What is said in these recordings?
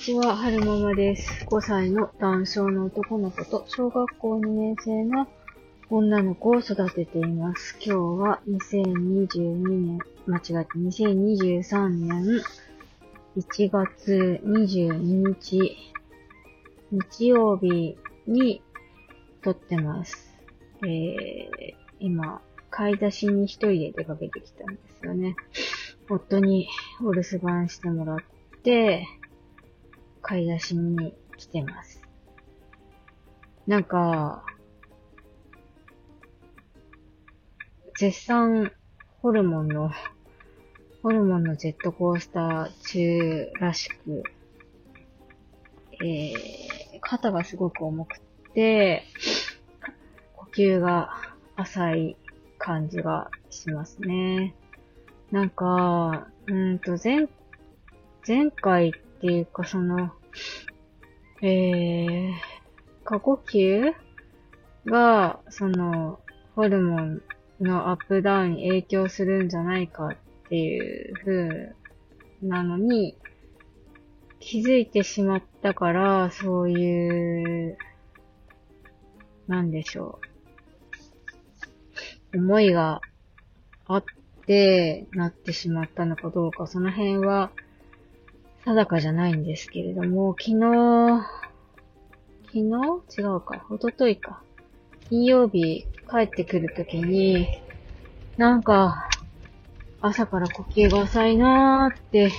ちは、はるままです。5歳の男性の男の子と小学校2年生の女の子を育てています。今日は2022年、間違えた、2023年1月22日、日曜日に撮ってます。えー、今、買い出しに一人で出かけてきたんですよね。夫にお留守番してもらって、買い出しに来てます。なんか、絶賛ホルモンの、ホルモンのジェットコースター中らしく、えー、肩がすごく重くて、呼吸が浅い感じがしますね。なんか、うんと、前、前回っていうかその、えー、過呼吸が、その、ホルモンのアップダウンに影響するんじゃないかっていう風なのに、気づいてしまったから、そういう、なんでしょう。思いがあって、なってしまったのかどうか、その辺は、定かじゃないんですけれども、昨日、昨日？違うか、一昨日か。金曜日帰ってくるときに、なんか、朝から呼吸が浅いなーって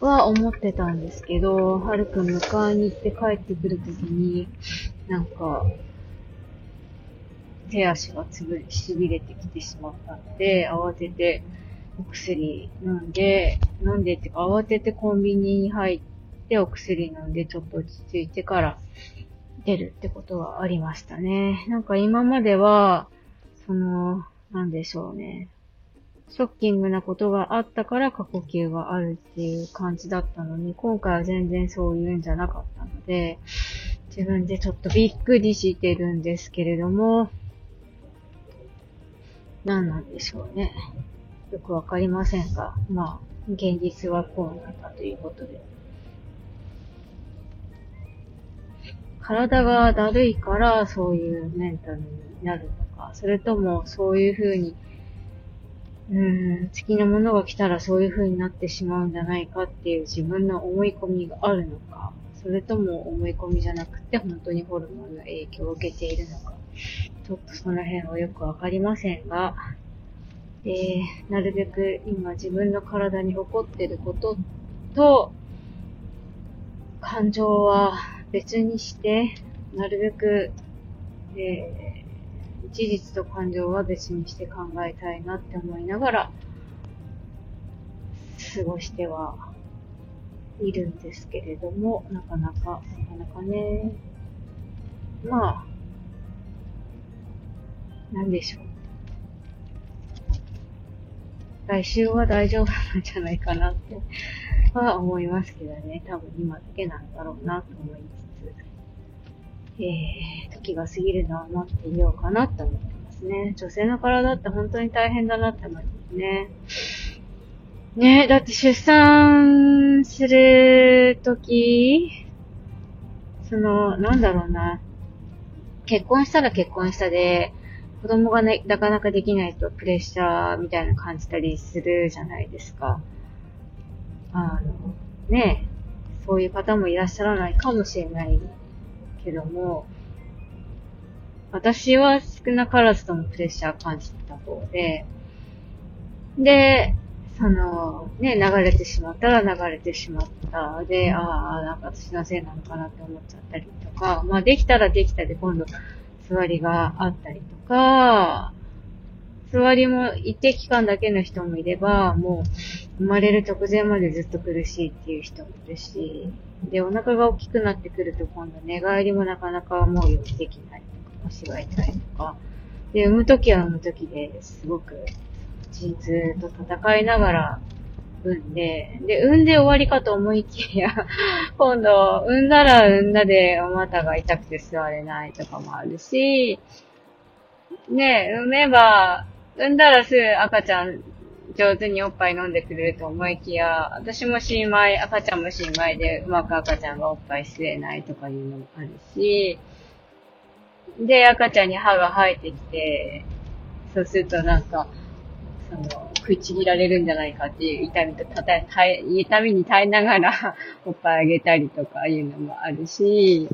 は思ってたんですけど、はるくん迎えに行って帰ってくるときに、なんか、手足がつぶ、しびれてきてしまったので、慌ててお薬飲んで、飲んでってか慌ててコンビニに入ってお薬飲んでちょっと落ち着いてから出るってことはありましたね。なんか今までは、その、なんでしょうね。ショッキングなことがあったから過呼吸があるっていう感じだったのに、今回は全然そういうんじゃなかったので、自分でちょっとびっくりしてるんですけれども、何なんでしょうね。よくわかりませんが、まあ、現実はこうなったということで。体がだるいからそういうメンタルになるのか、それともそういう風に、うーん、好きなものが来たらそういう風になってしまうんじゃないかっていう自分の思い込みがあるのか、それとも思い込みじゃなくて本当にホルモンの影響を受けているのか、ちょっとその辺はよくわかりませんが、えー、なるべく今自分の体に起こっていることと、感情は別にして、なるべく、えー、事実と感情は別にして考えたいなって思いながら、過ごしてはいるんですけれども、なかなか、なかなかね、まあ、なんでしょう。来週は大丈夫なんじゃないかなっては思いますけどね。多分今だけなんだろうなと思いつつ、えー、時が過ぎるのは待っていようかなって思ってますね。女性の体って本当に大変だなって思いますね。ねだって出産するとき、その、なんだろうな。結婚したら結婚したで、子供がね、なかなかできないとプレッシャーみたいな感じたりするじゃないですか。あの、ねそういう方もいらっしゃらないかもしれないけども、私は少なからずともプレッシャー感じた方で、で、その、ね、流れてしまったら流れてしまった。で、ああ、なんか私のせいなのかなって思っちゃったりとか、まあできたらできたで今度、座りがあったりとか、座りも一定期間だけの人もいれば、もう生まれる直前までずっと苦しいっていう人もいるし、で、お腹が大きくなってくると今度寝返りもなかなか思うようにできないとか、腰が痛いとか、で、産むときは産むときですごく陣痛と戦いながら産んで、で、産んで終わりかと思いきや、今度、産んだら産んだでお股が痛くて座れないとかもあるし、ね、産めば、産んだらすぐ赤ちゃん上手におっぱい飲んでくれると思いきや、私も新米、赤ちゃんも新米でうまく赤ちゃんがおっぱい吸えないとかいうのもあるし、で、赤ちゃんに歯が生えてきて、そうするとなんか、その、食いちぎられるんじゃないかっていう痛みとたた、痛みに耐えながら おっぱいあげたりとかいうのもあるし、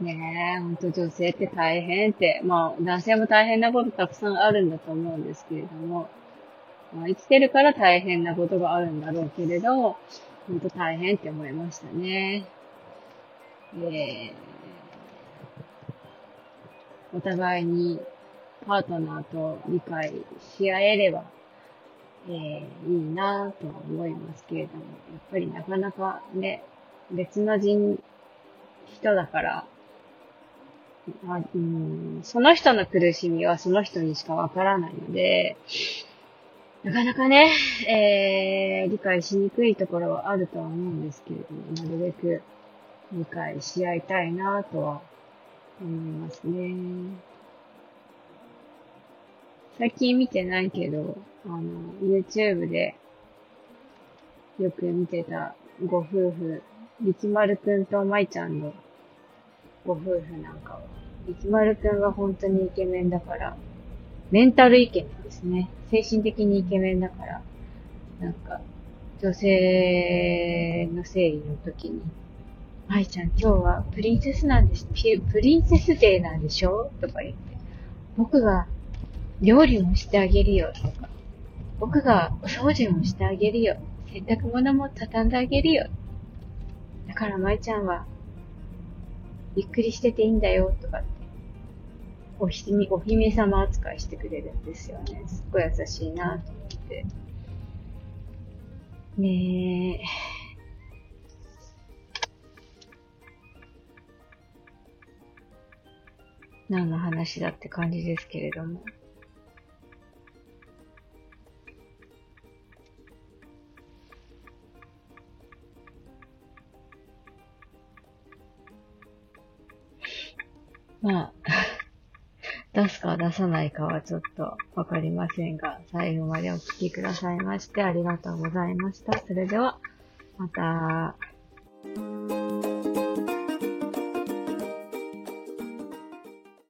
ねえ、ほんと女性って大変って、まあ男性も大変なことたくさんあるんだと思うんですけれども、まあ、生きてるから大変なことがあるんだろうけれど、ほんと大変って思いましたね。えー、お互いにパートナーと理解し合えれば、えー、いいなとは思いますけれども、やっぱりなかなかね、別の人、人だから、あ、うん、その人の苦しみはその人にしかわからないので、なかなかね、えー、理解しにくいところはあるとは思うんですけれども、なるべく理解し合いたいなとは思いますね。最近見てないけど、あの、YouTube でよく見てたご夫婦、りきまるくんとまいちゃんのご夫婦なんかは、りきまるくんが本当にイケメンだから、メンタルイケメンですね。精神的にイケメンだから、なんか、女性の生理の時に、舞ちゃん今日はプリンセスなんです。プリンセスデーなんでしょ？とか言って。僕が料理もしてあげるよとか。僕がお掃除もしてあげるよ。洗濯物も畳んであげるよ。だから舞ちゃんはゆっくりしてていいんだよとかって、おひ、お姫様扱いしてくれるんですよね。すっごい優しいなと思って。ねえ。何の話だって感じですけれども。まあ、出すか出さないかはちょっとわかりませんが、最後までお聴きくださいましてありがとうございました。それでは、また。